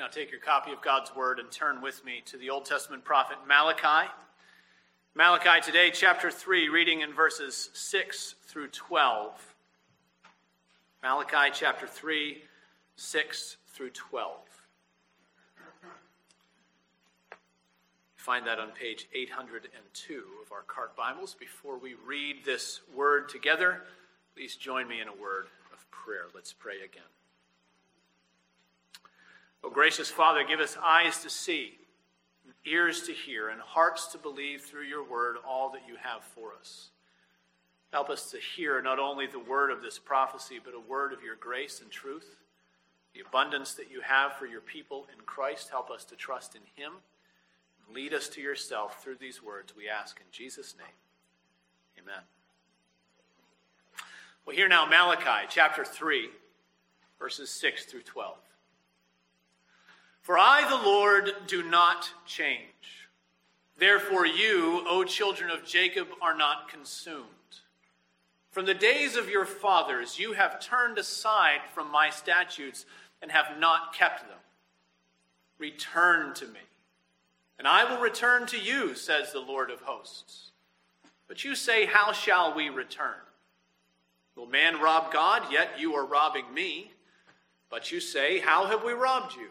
Now take your copy of God's Word and turn with me to the Old Testament prophet Malachi. Malachi today, chapter 3, reading in verses 6 through 12. Malachi chapter 3, 6 through 12. Find that on page 802 of our Cart Bibles. Before we read this word together, please join me in a word of prayer. Let's pray again. O gracious Father, give us eyes to see, ears to hear, and hearts to believe through your word all that you have for us. Help us to hear not only the word of this prophecy, but a word of your grace and truth, the abundance that you have for your people in Christ. Help us to trust in him. Lead us to yourself through these words, we ask in Jesus' name. Amen. Well, hear now Malachi chapter 3, verses 6 through 12. For I, the Lord, do not change. Therefore, you, O children of Jacob, are not consumed. From the days of your fathers, you have turned aside from my statutes and have not kept them. Return to me, and I will return to you, says the Lord of hosts. But you say, How shall we return? Will man rob God? Yet you are robbing me. But you say, How have we robbed you?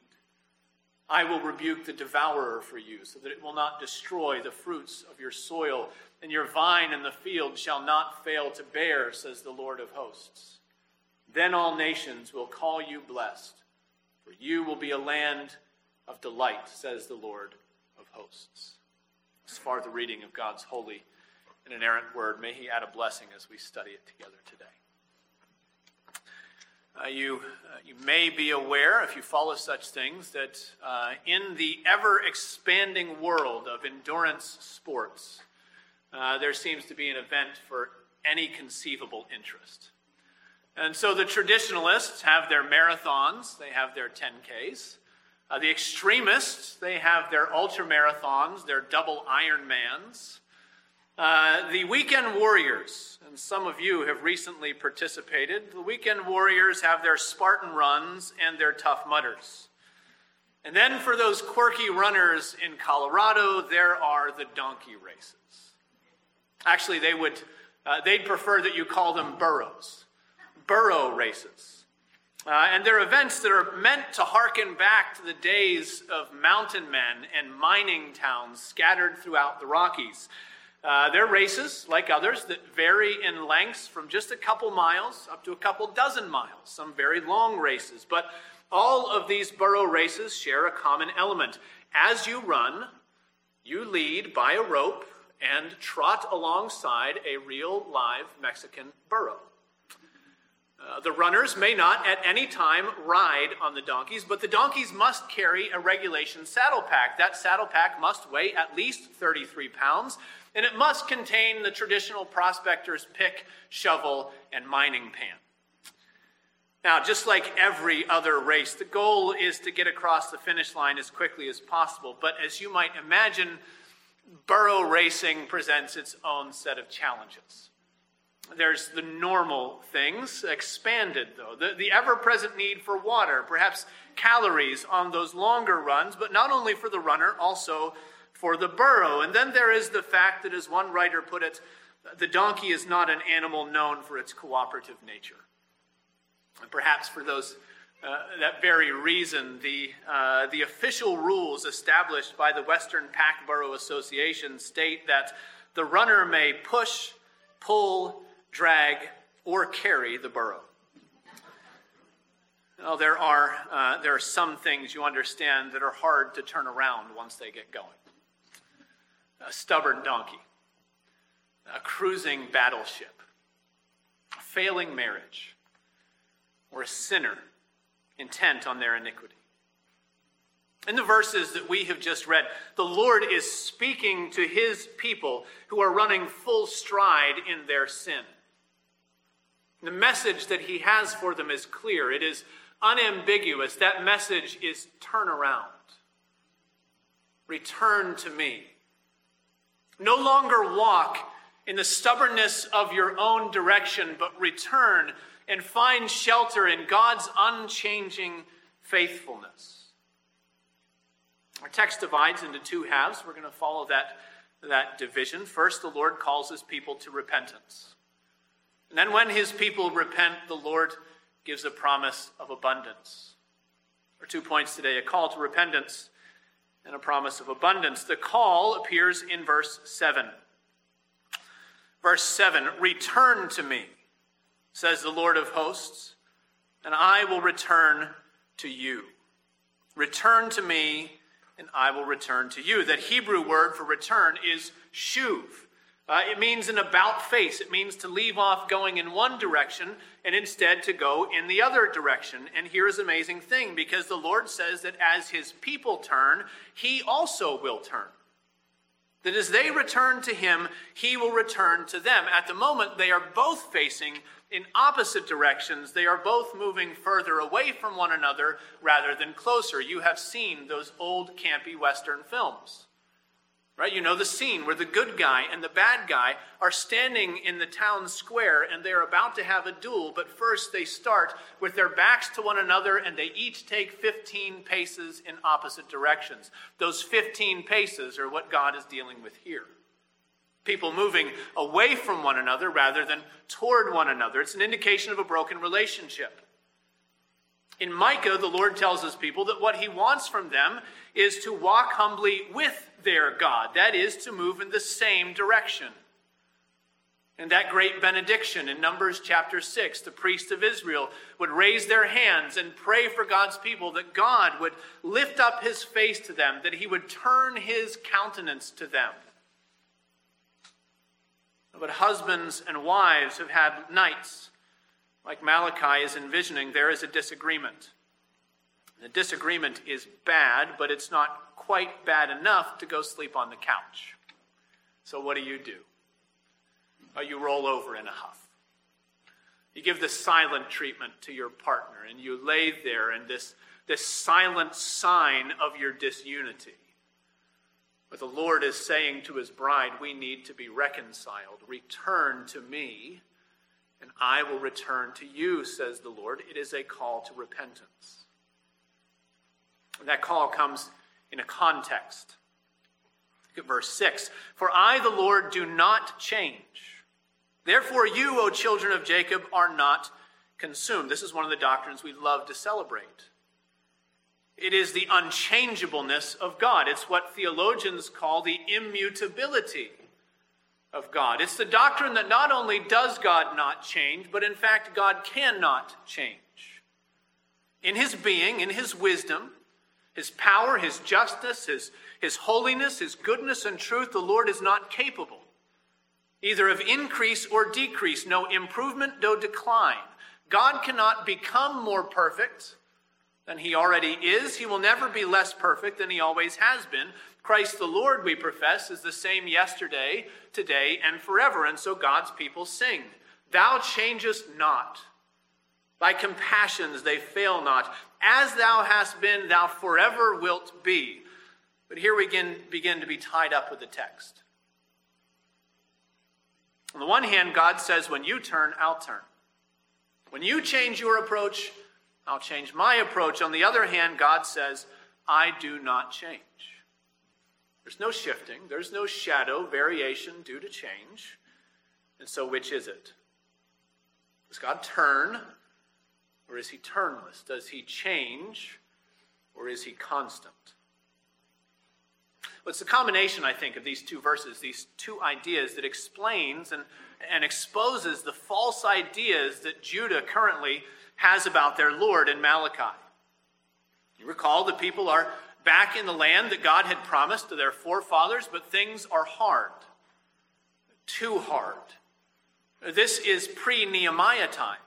I will rebuke the devourer for you, so that it will not destroy the fruits of your soil, and your vine in the field shall not fail to bear, says the Lord of hosts. Then all nations will call you blessed, for you will be a land of delight, says the Lord of hosts. As far the reading of God's holy and inerrant word, may He add a blessing as we study it together today. Uh, you, uh, you may be aware, if you follow such things, that uh, in the ever expanding world of endurance sports, uh, there seems to be an event for any conceivable interest. And so the traditionalists have their marathons, they have their 10Ks. Uh, the extremists, they have their ultra marathons, their double Ironmans. Uh, the Weekend Warriors, and some of you have recently participated, the Weekend Warriors have their Spartan runs and their Tough Mudders. And then for those quirky runners in Colorado, there are the donkey races. Actually, they would, uh, they'd prefer that you call them burros, burro races. Uh, and they're events that are meant to harken back to the days of mountain men and mining towns scattered throughout the Rockies. Uh, they're races, like others, that vary in lengths from just a couple miles up to a couple dozen miles, some very long races. But all of these burro races share a common element. As you run, you lead by a rope and trot alongside a real live Mexican burro. Uh, the runners may not at any time ride on the donkeys, but the donkeys must carry a regulation saddle pack. That saddle pack must weigh at least 33 pounds and it must contain the traditional prospector's pick, shovel, and mining pan. Now, just like every other race, the goal is to get across the finish line as quickly as possible. But as you might imagine, burro racing presents its own set of challenges. There's the normal things, expanded though, the, the ever present need for water, perhaps calories on those longer runs, but not only for the runner, also for the burro. And then there is the fact that, as one writer put it, the donkey is not an animal known for its cooperative nature. And perhaps for those uh, that very reason, the, uh, the official rules established by the Western Pack Burro Association state that the runner may push, pull, drag, or carry the burro. Well, there are, uh, there are some things you understand that are hard to turn around once they get going a stubborn donkey, a cruising battleship, a failing marriage, or a sinner intent on their iniquity. In the verses that we have just read, the Lord is speaking to his people who are running full stride in their sin. The message that he has for them is clear, it is unambiguous. That message is turn around, return to me. No longer walk in the stubbornness of your own direction, but return and find shelter in God's unchanging faithfulness. Our text divides into two halves. We're going to follow that, that division. First, the Lord calls his people to repentance. And then, when his people repent, the Lord gives a promise of abundance. Are two points today a call to repentance and a promise of abundance. The call appears in verse 7. Verse 7 Return to me, says the Lord of hosts, and I will return to you. Return to me, and I will return to you. That Hebrew word for return is shuv. Uh, it means an about face. It means to leave off going in one direction and instead to go in the other direction. And here's an amazing thing because the Lord says that as his people turn, he also will turn. That as they return to him, he will return to them. At the moment, they are both facing in opposite directions. They are both moving further away from one another rather than closer. You have seen those old campy Western films. Right? You know the scene where the good guy and the bad guy are standing in the town square and they're about to have a duel, but first they start with their backs to one another and they each take 15 paces in opposite directions. Those 15 paces are what God is dealing with here. People moving away from one another rather than toward one another. It's an indication of a broken relationship. In Micah, the Lord tells his people that what he wants from them is to walk humbly with their God. That is, to move in the same direction. And that great benediction in Numbers chapter 6, the priests of Israel would raise their hands and pray for God's people that God would lift up his face to them, that he would turn his countenance to them. But husbands and wives have had nights like Malachi is envisioning, there is a disagreement. The disagreement is bad, but it's not quite bad enough to go sleep on the couch. So, what do you do? Well, you roll over in a huff. You give the silent treatment to your partner, and you lay there in this, this silent sign of your disunity. But the Lord is saying to his bride, We need to be reconciled. Return to me and I will return to you, says the Lord. It is a call to repentance. And that call comes in a context. Look at verse 6 For I, the Lord, do not change. Therefore, you, O children of Jacob, are not consumed. This is one of the doctrines we love to celebrate. It is the unchangeableness of God. It's what theologians call the immutability of God. It's the doctrine that not only does God not change, but in fact, God cannot change. In his being, in his wisdom, his power, his justice, his, his holiness, his goodness and truth, the Lord is not capable either of increase or decrease, no improvement, no decline. God cannot become more perfect than he already is. He will never be less perfect than he always has been. Christ the Lord, we profess, is the same yesterday, today, and forever. And so God's people sing, Thou changest not. Thy compassions, they fail not. As thou hast been, thou forever wilt be. But here we begin, begin to be tied up with the text. On the one hand, God says, When you turn, I'll turn. When you change your approach, I'll change my approach. On the other hand, God says, I do not change. There's no shifting, there's no shadow variation due to change. And so, which is it? Does God turn or is he turnless? Does he change or is he constant? Well, it's the combination, I think, of these two verses, these two ideas that explains and, and exposes the false ideas that Judah currently has about their Lord in Malachi. You recall the people are back in the land that God had promised to their forefathers, but things are hard. Too hard. This is pre Nehemiah time.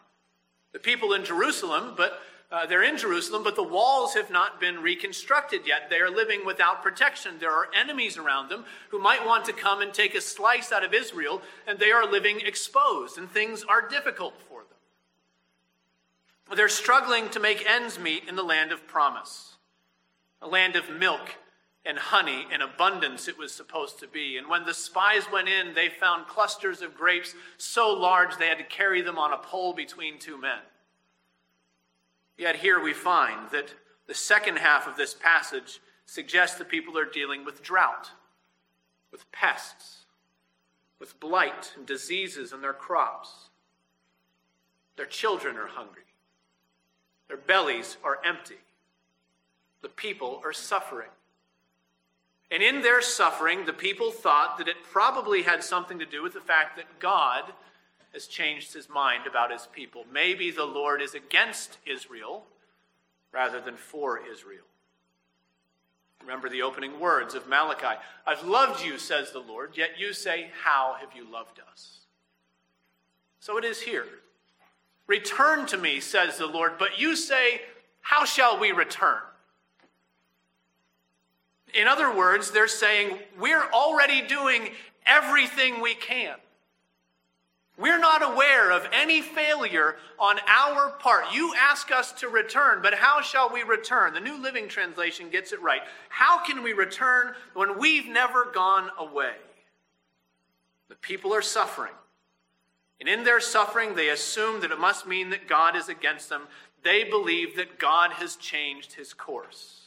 The people in Jerusalem, but Uh, they're in Jerusalem, but the walls have not been reconstructed yet. They are living without protection. There are enemies around them who might want to come and take a slice out of Israel, and they are living exposed, and things are difficult for them. They're struggling to make ends meet in the land of promise, a land of milk and honey in abundance it was supposed to be. And when the spies went in, they found clusters of grapes so large they had to carry them on a pole between two men. Yet here we find that the second half of this passage suggests that people are dealing with drought, with pests, with blight and diseases in their crops. Their children are hungry. Their bellies are empty. The people are suffering. And in their suffering, the people thought that it probably had something to do with the fact that God has changed his mind about his people. Maybe the Lord is against Israel rather than for Israel. Remember the opening words of Malachi I've loved you, says the Lord, yet you say, How have you loved us? So it is here. Return to me, says the Lord, but you say, How shall we return? In other words, they're saying, We're already doing everything we can. We're not aware of any failure on our part. You ask us to return, but how shall we return? The New Living Translation gets it right. How can we return when we've never gone away? The people are suffering. And in their suffering, they assume that it must mean that God is against them. They believe that God has changed his course.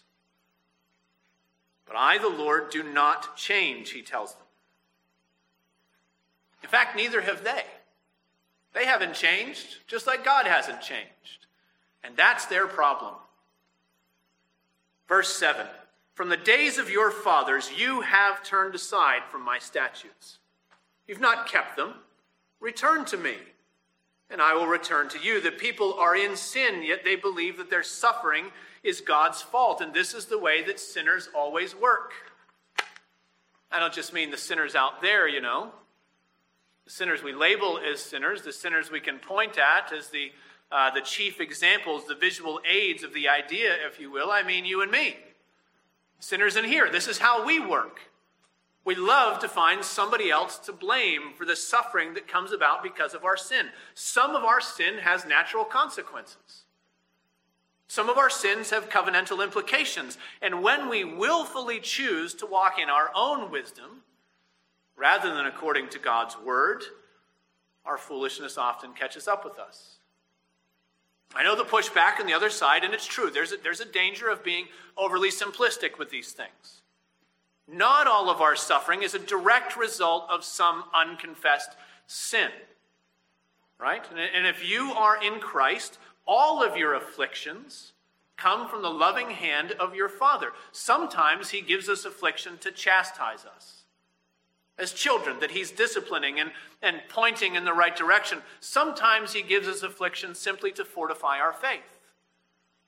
But I, the Lord, do not change, he tells them. In fact, neither have they. They haven't changed, just like God hasn't changed. And that's their problem. Verse 7 From the days of your fathers, you have turned aside from my statutes. You've not kept them. Return to me, and I will return to you. The people are in sin, yet they believe that their suffering is God's fault. And this is the way that sinners always work. I don't just mean the sinners out there, you know. The sinners we label as sinners, the sinners we can point at as the, uh, the chief examples, the visual aids of the idea, if you will. I mean you and me. Sinners in here. This is how we work. We love to find somebody else to blame for the suffering that comes about because of our sin. Some of our sin has natural consequences. Some of our sins have covenantal implications. And when we willfully choose to walk in our own wisdom, rather than according to God's word, our foolishness often catches up with us. I know the pushback on the other side, and it's true. There's a, there's a danger of being overly simplistic with these things. Not all of our suffering is a direct result of some unconfessed sin. Right? And if you are in Christ, all of your afflictions come from the loving hand of your Father. Sometimes He gives us affliction to chastise us as children that he's disciplining and, and pointing in the right direction. Sometimes he gives us affliction simply to fortify our faith.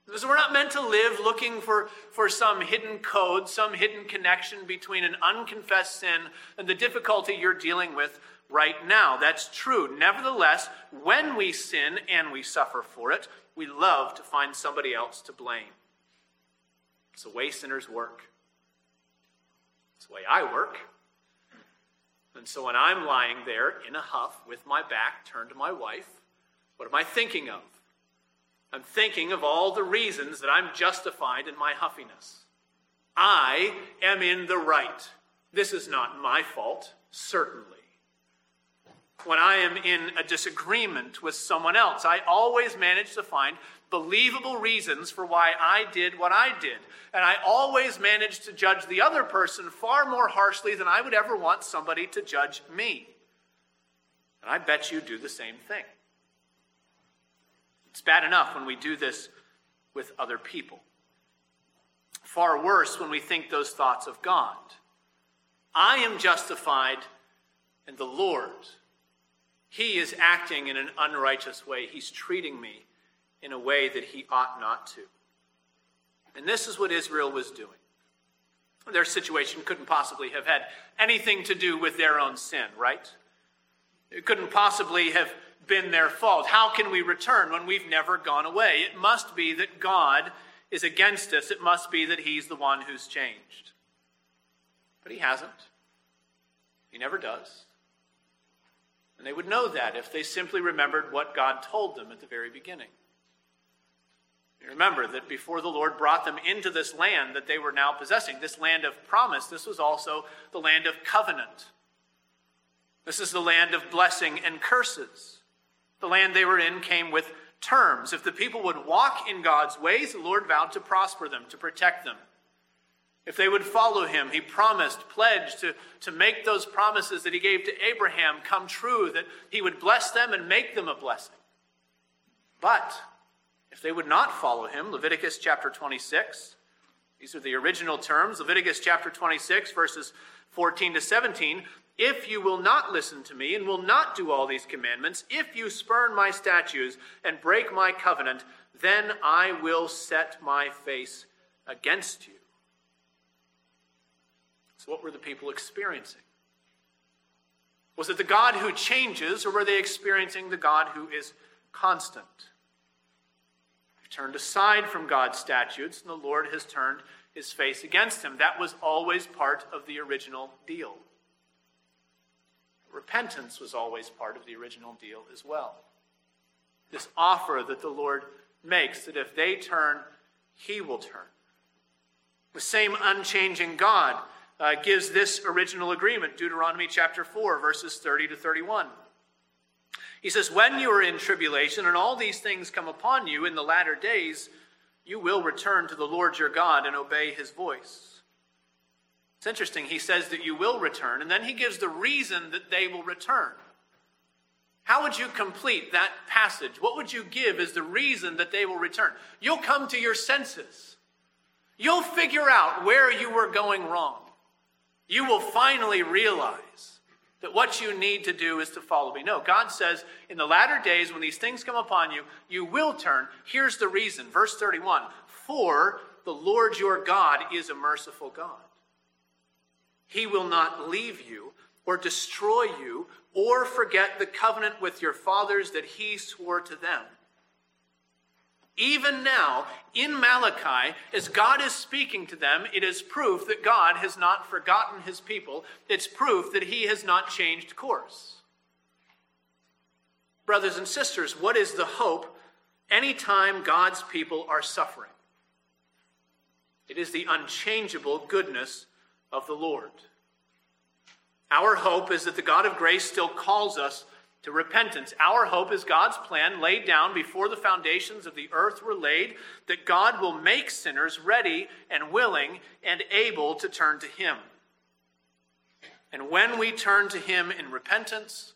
Because we're not meant to live looking for, for some hidden code, some hidden connection between an unconfessed sin and the difficulty you're dealing with right now. That's true. Nevertheless, when we sin and we suffer for it, we love to find somebody else to blame. It's the way sinners work. It's the way I work. And so when I'm lying there in a huff with my back turned to my wife, what am I thinking of? I'm thinking of all the reasons that I'm justified in my huffiness. I am in the right. This is not my fault, certainly. When I am in a disagreement with someone else, I always manage to find believable reasons for why I did what I did. And I always manage to judge the other person far more harshly than I would ever want somebody to judge me. And I bet you do the same thing. It's bad enough when we do this with other people. Far worse when we think those thoughts of God. I am justified in the Lord. He is acting in an unrighteous way. He's treating me in a way that he ought not to. And this is what Israel was doing. Their situation couldn't possibly have had anything to do with their own sin, right? It couldn't possibly have been their fault? How can we return when we've never gone away? It must be that God is against us. It must be that He's the one who's changed. But He hasn't. He never does. And they would know that if they simply remembered what God told them at the very beginning. Remember that before the Lord brought them into this land that they were now possessing, this land of promise, this was also the land of covenant. This is the land of blessing and curses. The land they were in came with terms. If the people would walk in God's ways, the Lord vowed to prosper them, to protect them. If they would follow him, he promised, pledged to, to make those promises that he gave to Abraham come true, that he would bless them and make them a blessing. But if they would not follow him, Leviticus chapter 26, these are the original terms, Leviticus chapter 26, verses 14 to 17. If you will not listen to me and will not do all these commandments, if you spurn my statutes and break my covenant, then I will set my face against you. So, what were the people experiencing? Was it the God who changes, or were they experiencing the God who is constant? turned aside from God's statutes, and the Lord has turned his face against him. That was always part of the original deal. Repentance was always part of the original deal as well. This offer that the Lord makes that if they turn, he will turn. The same unchanging God uh, gives this original agreement, Deuteronomy chapter 4, verses 30 to 31. He says, When you are in tribulation and all these things come upon you in the latter days, you will return to the Lord your God and obey his voice. It's interesting. He says that you will return, and then he gives the reason that they will return. How would you complete that passage? What would you give as the reason that they will return? You'll come to your senses. You'll figure out where you were going wrong. You will finally realize that what you need to do is to follow me. No, God says, in the latter days, when these things come upon you, you will turn. Here's the reason. Verse 31 For the Lord your God is a merciful God. He will not leave you or destroy you or forget the covenant with your fathers that he swore to them. Even now, in Malachi, as God is speaking to them, it is proof that God has not forgotten his people. It's proof that he has not changed course. Brothers and sisters, what is the hope anytime God's people are suffering? It is the unchangeable goodness of the Lord. Our hope is that the God of grace still calls us to repentance. Our hope is God's plan laid down before the foundations of the earth were laid, that God will make sinners ready and willing and able to turn to Him. And when we turn to Him in repentance,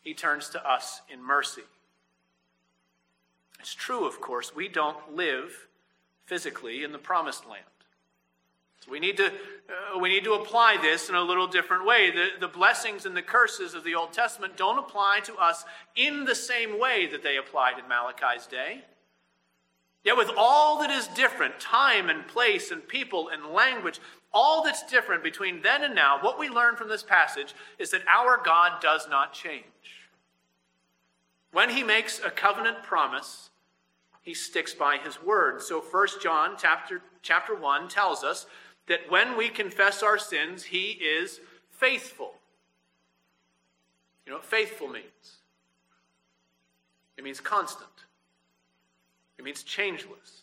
He turns to us in mercy. It's true, of course, we don't live physically in the promised land. So we need to, uh, we need to apply this in a little different way. The, the blessings and the curses of the Old Testament don't apply to us in the same way that they applied in Malachi's day. Yet, with all that is different time and place and people and language all that's different between then and now, what we learn from this passage is that our God does not change. When he makes a covenant promise, he sticks by his word. So 1 John chapter, chapter 1 tells us that when we confess our sins, He is faithful. You know what faithful means? It means constant, it means changeless.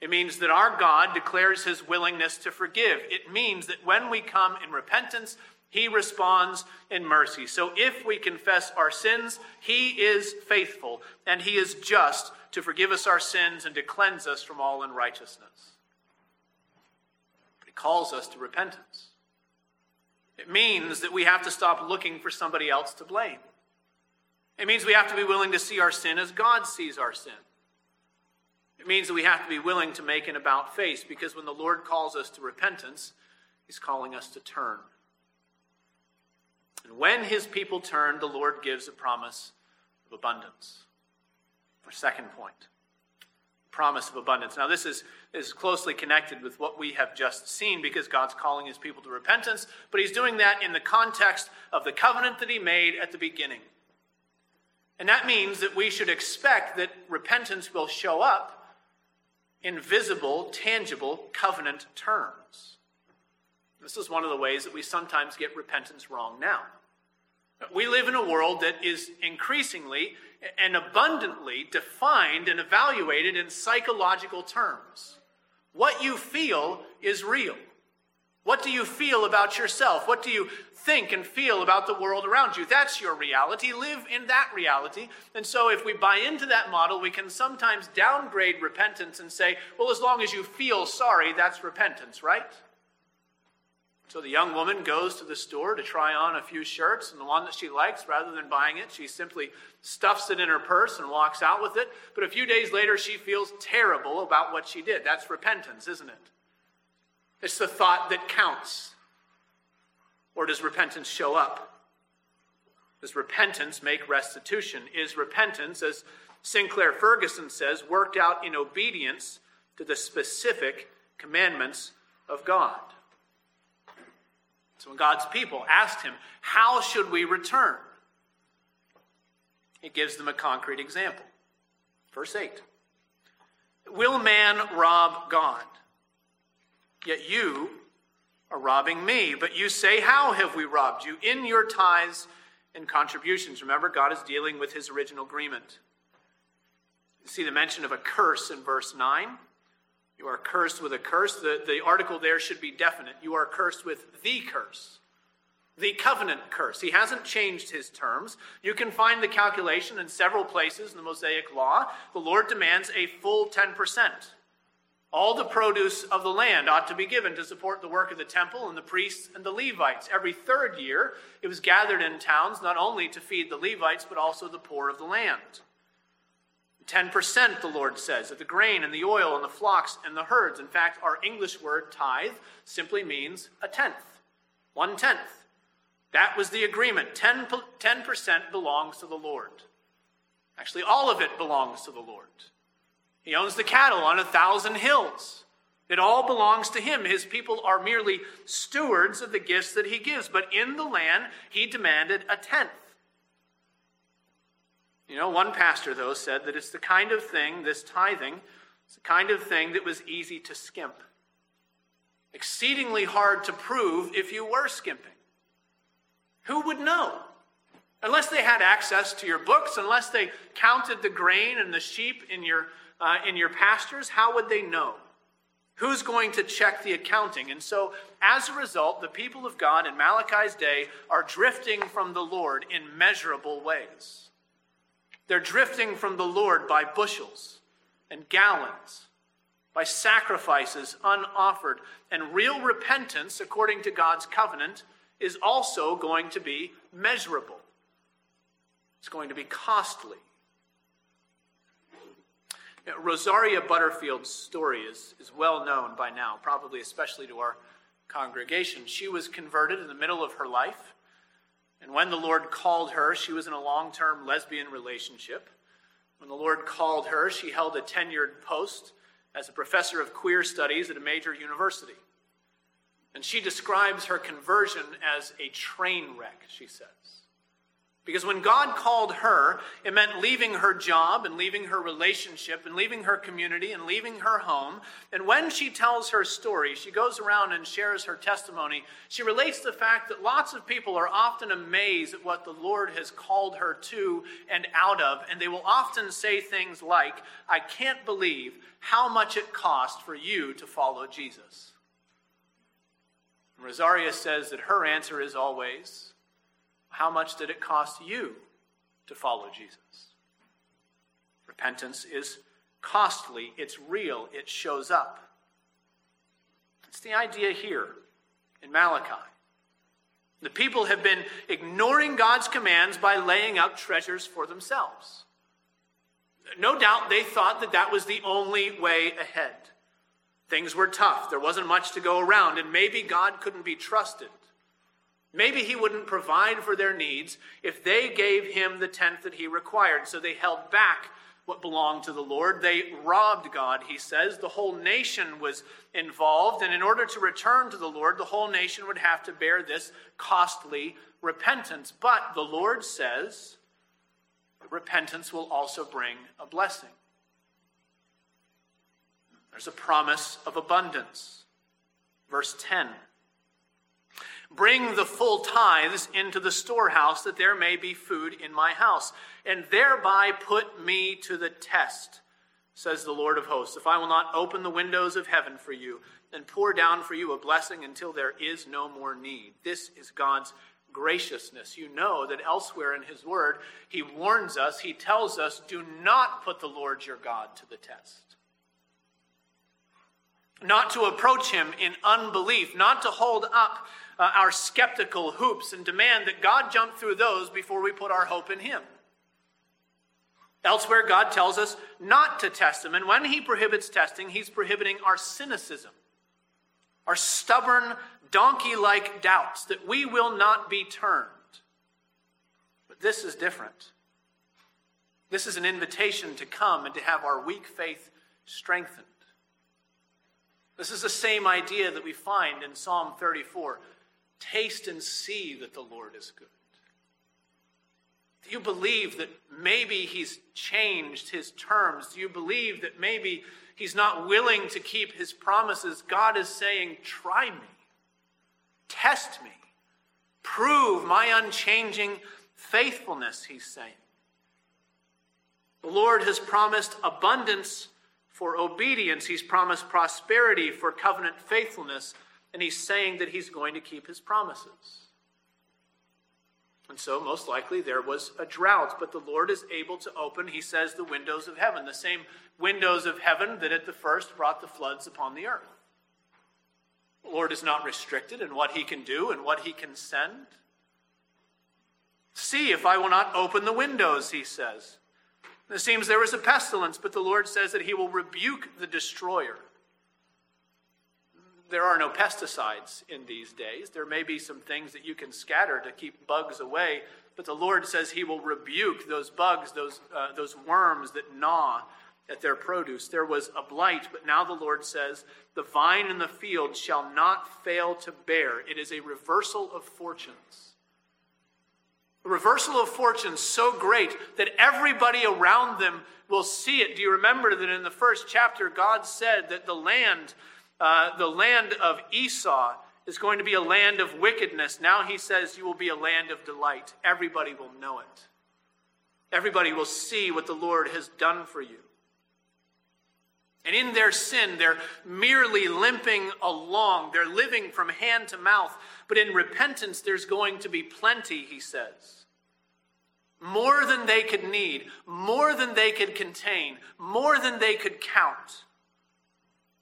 It means that our God declares His willingness to forgive. It means that when we come in repentance, He responds in mercy. So if we confess our sins, He is faithful and He is just to forgive us our sins and to cleanse us from all unrighteousness calls us to repentance. It means that we have to stop looking for somebody else to blame. It means we have to be willing to see our sin as God sees our sin. It means that we have to be willing to make an about face because when the Lord calls us to repentance, He's calling us to turn. And when His people turn, the Lord gives a promise of abundance. Our second point promise of abundance. Now, this is, is closely connected with what we have just seen because God's calling his people to repentance, but he's doing that in the context of the covenant that he made at the beginning. And that means that we should expect that repentance will show up in visible, tangible covenant terms. This is one of the ways that we sometimes get repentance wrong now. We live in a world that is increasingly and abundantly defined and evaluated in psychological terms. What you feel is real. What do you feel about yourself? What do you think and feel about the world around you? That's your reality. Live in that reality. And so, if we buy into that model, we can sometimes downgrade repentance and say, well, as long as you feel sorry, that's repentance, right? So the young woman goes to the store to try on a few shirts, and the one that she likes, rather than buying it, she simply stuffs it in her purse and walks out with it. But a few days later, she feels terrible about what she did. That's repentance, isn't it? It's the thought that counts. Or does repentance show up? Does repentance make restitution? Is repentance, as Sinclair Ferguson says, worked out in obedience to the specific commandments of God? So when God's people asked him, How should we return? He gives them a concrete example. Verse 8 Will man rob God? Yet you are robbing me. But you say, How have we robbed you? In your tithes and contributions. Remember, God is dealing with his original agreement. You see the mention of a curse in verse 9. You are cursed with a curse. The, the article there should be definite. You are cursed with the curse, the covenant curse. He hasn't changed his terms. You can find the calculation in several places in the Mosaic Law. The Lord demands a full 10%. All the produce of the land ought to be given to support the work of the temple and the priests and the Levites. Every third year, it was gathered in towns not only to feed the Levites, but also the poor of the land. 10%, the Lord says, of the grain and the oil and the flocks and the herds. In fact, our English word tithe simply means a tenth, one tenth. That was the agreement. 10, 10% belongs to the Lord. Actually, all of it belongs to the Lord. He owns the cattle on a thousand hills. It all belongs to him. His people are merely stewards of the gifts that he gives. But in the land, he demanded a tenth. You know, one pastor, though, said that it's the kind of thing, this tithing, it's the kind of thing that was easy to skimp. Exceedingly hard to prove if you were skimping. Who would know? Unless they had access to your books, unless they counted the grain and the sheep in your, uh, in your pastures, how would they know? Who's going to check the accounting? And so, as a result, the people of God in Malachi's day are drifting from the Lord in measurable ways. They're drifting from the Lord by bushels and gallons, by sacrifices unoffered. And real repentance, according to God's covenant, is also going to be measurable, it's going to be costly. Rosaria Butterfield's story is, is well known by now, probably especially to our congregation. She was converted in the middle of her life. And when the Lord called her, she was in a long term lesbian relationship. When the Lord called her, she held a tenured post as a professor of queer studies at a major university. And she describes her conversion as a train wreck, she says. Because when God called her, it meant leaving her job and leaving her relationship and leaving her community and leaving her home. And when she tells her story, she goes around and shares her testimony. She relates the fact that lots of people are often amazed at what the Lord has called her to and out of. And they will often say things like, I can't believe how much it cost for you to follow Jesus. And Rosaria says that her answer is always, how much did it cost you to follow Jesus? Repentance is costly, it's real, it shows up. It's the idea here in Malachi. The people have been ignoring God's commands by laying up treasures for themselves. No doubt they thought that that was the only way ahead. Things were tough, there wasn't much to go around, and maybe God couldn't be trusted. Maybe he wouldn't provide for their needs if they gave him the tenth that he required. So they held back what belonged to the Lord. They robbed God, he says. The whole nation was involved. And in order to return to the Lord, the whole nation would have to bear this costly repentance. But the Lord says, repentance will also bring a blessing. There's a promise of abundance. Verse 10 Bring the full tithes into the storehouse, that there may be food in my house, and thereby put me to the test, says the Lord of hosts, if I will not open the windows of heaven for you and pour down for you a blessing until there is no more need. This is God's graciousness. You know that elsewhere in His Word, He warns us, He tells us, do not put the Lord your God to the test. Not to approach Him in unbelief, not to hold up uh, our skeptical hoops and demand that God jump through those before we put our hope in Him. Elsewhere, God tells us not to test Him. And when He prohibits testing, He's prohibiting our cynicism, our stubborn, donkey like doubts that we will not be turned. But this is different. This is an invitation to come and to have our weak faith strengthened. This is the same idea that we find in Psalm 34 Taste and see that the Lord is good. Do you believe that maybe he's changed his terms? Do you believe that maybe he's not willing to keep his promises? God is saying, Try me, test me, prove my unchanging faithfulness, he's saying. The Lord has promised abundance for obedience, he's promised prosperity for covenant faithfulness and he's saying that he's going to keep his promises. And so, most likely, there was a drought, but the Lord is able to open, he says, the windows of heaven, the same windows of heaven that at the first brought the floods upon the earth. The Lord is not restricted in what he can do and what he can send. See if I will not open the windows, he says. It seems there is a pestilence, but the Lord says that he will rebuke the destroyer there are no pesticides in these days. There may be some things that you can scatter to keep bugs away, but the Lord says He will rebuke those bugs, those, uh, those worms that gnaw at their produce. There was a blight, but now the Lord says, The vine in the field shall not fail to bear. It is a reversal of fortunes. A reversal of fortunes so great that everybody around them will see it. Do you remember that in the first chapter, God said that the land uh, the land of Esau is going to be a land of wickedness. Now he says you will be a land of delight. Everybody will know it. Everybody will see what the Lord has done for you. And in their sin, they're merely limping along. They're living from hand to mouth. But in repentance, there's going to be plenty, he says. More than they could need, more than they could contain, more than they could count.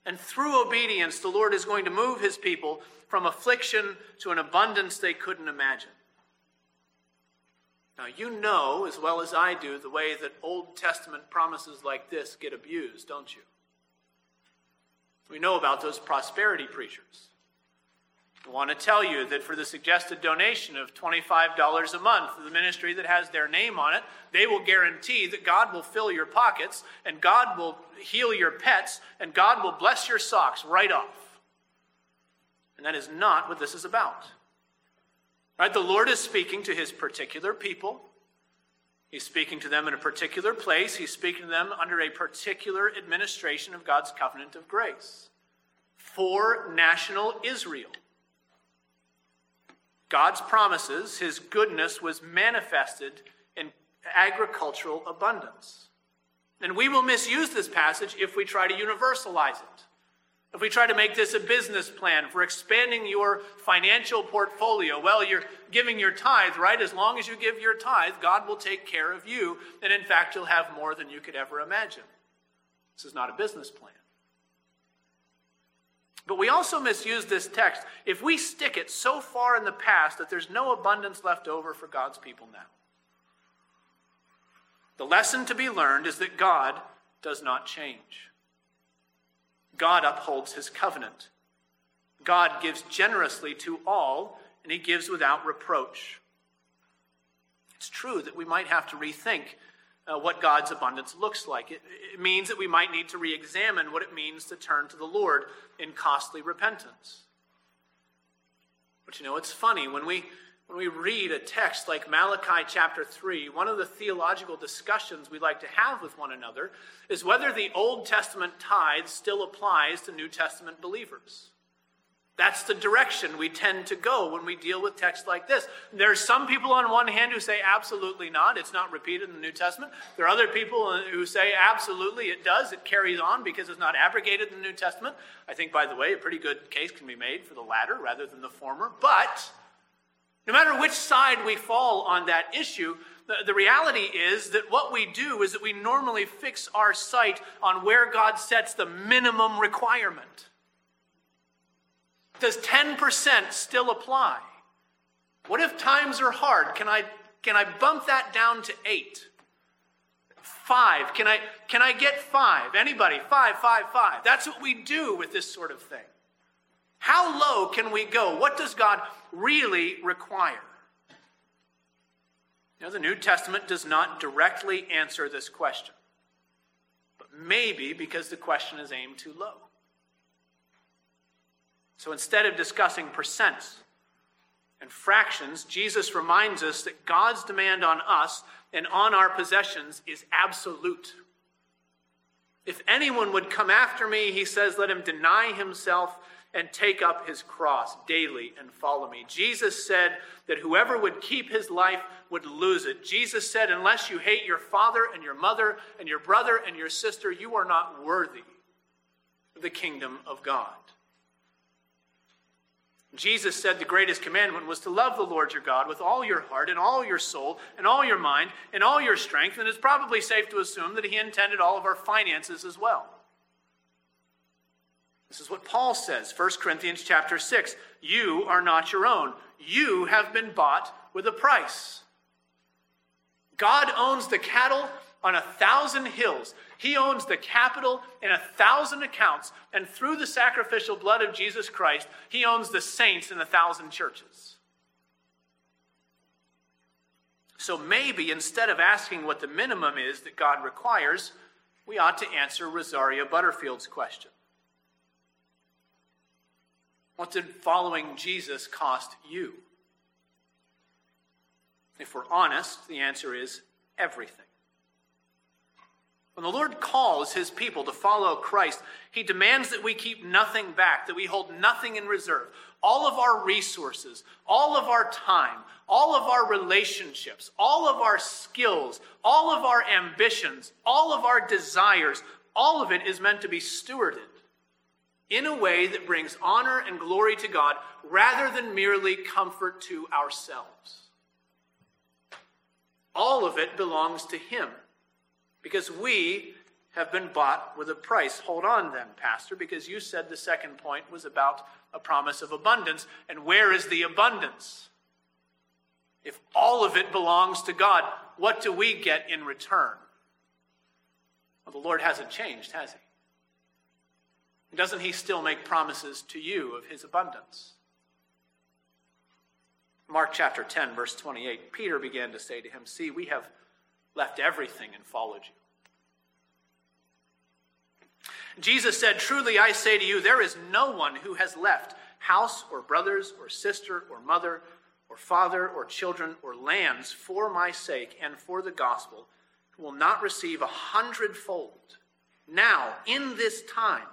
And through obedience, the Lord is going to move his people from affliction to an abundance they couldn't imagine. Now, you know as well as I do the way that Old Testament promises like this get abused, don't you? We know about those prosperity preachers. I want to tell you that for the suggested donation of $25 a month to the ministry that has their name on it, they will guarantee that God will fill your pockets and God will heal your pets and God will bless your socks right off. And that is not what this is about. Right? The Lord is speaking to his particular people. He's speaking to them in a particular place. He's speaking to them under a particular administration of God's covenant of grace for national Israel. God's promises, his goodness was manifested in agricultural abundance. And we will misuse this passage if we try to universalize it. If we try to make this a business plan for expanding your financial portfolio, well, you're giving your tithe, right? As long as you give your tithe, God will take care of you. And in fact, you'll have more than you could ever imagine. This is not a business plan. But we also misuse this text if we stick it so far in the past that there's no abundance left over for God's people now. The lesson to be learned is that God does not change. God upholds his covenant. God gives generously to all, and he gives without reproach. It's true that we might have to rethink uh, what God's abundance looks like. It, it means that we might need to re examine what it means to turn to the Lord in costly repentance. But you know, it's funny when we when we read a text like Malachi chapter 3, one of the theological discussions we like to have with one another is whether the Old Testament tithe still applies to New Testament believers. That's the direction we tend to go when we deal with texts like this. There are some people on one hand who say absolutely not, it's not repeated in the New Testament. There are other people who say absolutely it does, it carries on because it's not abrogated in the New Testament. I think, by the way, a pretty good case can be made for the latter rather than the former. But no matter which side we fall on that issue, the, reality is that what we do is that we normally fix our sight on where God sets the minimum requirement. Does 10% still apply? What if times are hard? Can I, can I bump that down to eight? Five. Can I, can I get five? Anybody? Five, five, five. That's what we do with this sort of thing. How low can we go? What does God really require? You know, the New Testament does not directly answer this question, but maybe because the question is aimed too low. So instead of discussing percents and fractions, Jesus reminds us that God's demand on us and on our possessions is absolute. If anyone would come after me, he says, let him deny himself and take up his cross daily and follow me. Jesus said that whoever would keep his life would lose it. Jesus said, unless you hate your father and your mother and your brother and your sister, you are not worthy of the kingdom of God. Jesus said the greatest commandment was to love the Lord your God with all your heart and all your soul and all your mind and all your strength. And it's probably safe to assume that he intended all of our finances as well. This is what Paul says, 1 Corinthians chapter 6. You are not your own. You have been bought with a price. God owns the cattle on a thousand hills. He owns the capital in a thousand accounts. And through the sacrificial blood of Jesus Christ, he owns the saints in a thousand churches. So maybe instead of asking what the minimum is that God requires, we ought to answer Rosaria Butterfield's question. What did following Jesus cost you? If we're honest, the answer is everything. When the Lord calls his people to follow Christ, he demands that we keep nothing back, that we hold nothing in reserve. All of our resources, all of our time, all of our relationships, all of our skills, all of our ambitions, all of our desires, all of it is meant to be stewarded in a way that brings honor and glory to God rather than merely comfort to ourselves. All of it belongs to Him because we have been bought with a price. Hold on then, Pastor, because you said the second point was about a promise of abundance. And where is the abundance? If all of it belongs to God, what do we get in return? Well, the Lord hasn't changed, has He? Doesn't he still make promises to you of his abundance? Mark chapter 10, verse 28, Peter began to say to him, See, we have left everything and followed you. Jesus said, Truly I say to you, there is no one who has left house or brothers or sister or mother or father or children or lands for my sake and for the gospel who will not receive a hundredfold now in this time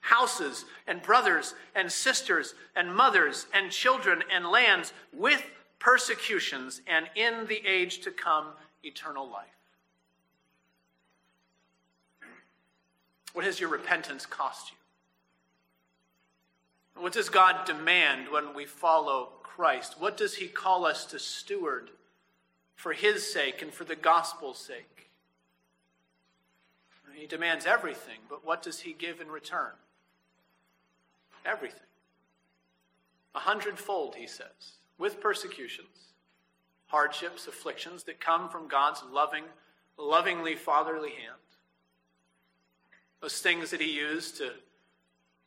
houses and brothers and sisters and mothers and children and lands with persecutions and in the age to come eternal life. What has your repentance cost you? What does God demand when we follow Christ? What does He call us to steward for His sake and for the gospel's sake? He demands everything, but what does He give in return? Everything. A hundredfold, he says, with persecutions, hardships, afflictions that come from God's loving, lovingly fatherly hand. Those things that he used to,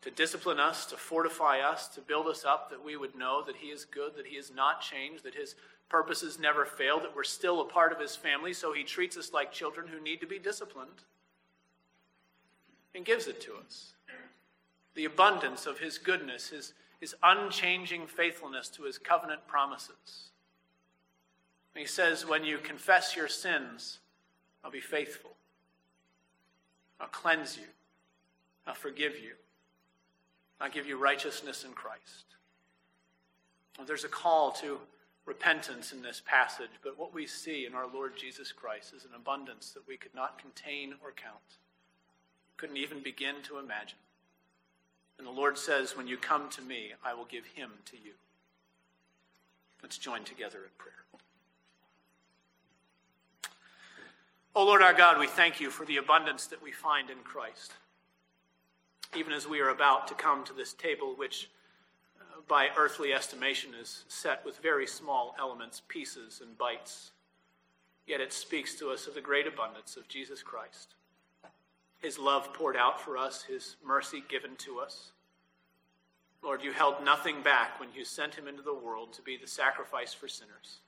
to discipline us, to fortify us, to build us up, that we would know that he is good, that he has not changed, that his purposes never fail, that we're still a part of his family, so he treats us like children who need to be disciplined and gives it to us the abundance of his goodness, his, his unchanging faithfulness to his covenant promises. He says, When you confess your sins, I'll be faithful. I'll cleanse you. I'll forgive you. I'll give you righteousness in Christ. Well, there's a call to repentance in this passage, but what we see in our Lord Jesus Christ is an abundance that we could not contain or count, couldn't even begin to imagine. And the Lord says, When you come to me, I will give him to you. Let's join together in prayer. Oh Lord our God, we thank you for the abundance that we find in Christ. Even as we are about to come to this table, which uh, by earthly estimation is set with very small elements, pieces, and bites, yet it speaks to us of the great abundance of Jesus Christ. His love poured out for us, His mercy given to us. Lord, you held nothing back when you sent Him into the world to be the sacrifice for sinners.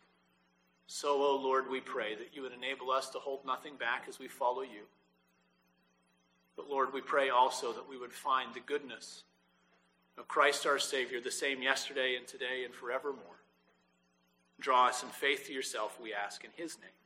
So, O oh Lord, we pray that you would enable us to hold nothing back as we follow you. But, Lord, we pray also that we would find the goodness of Christ our Savior, the same yesterday and today and forevermore. Draw us in faith to yourself, we ask in his name.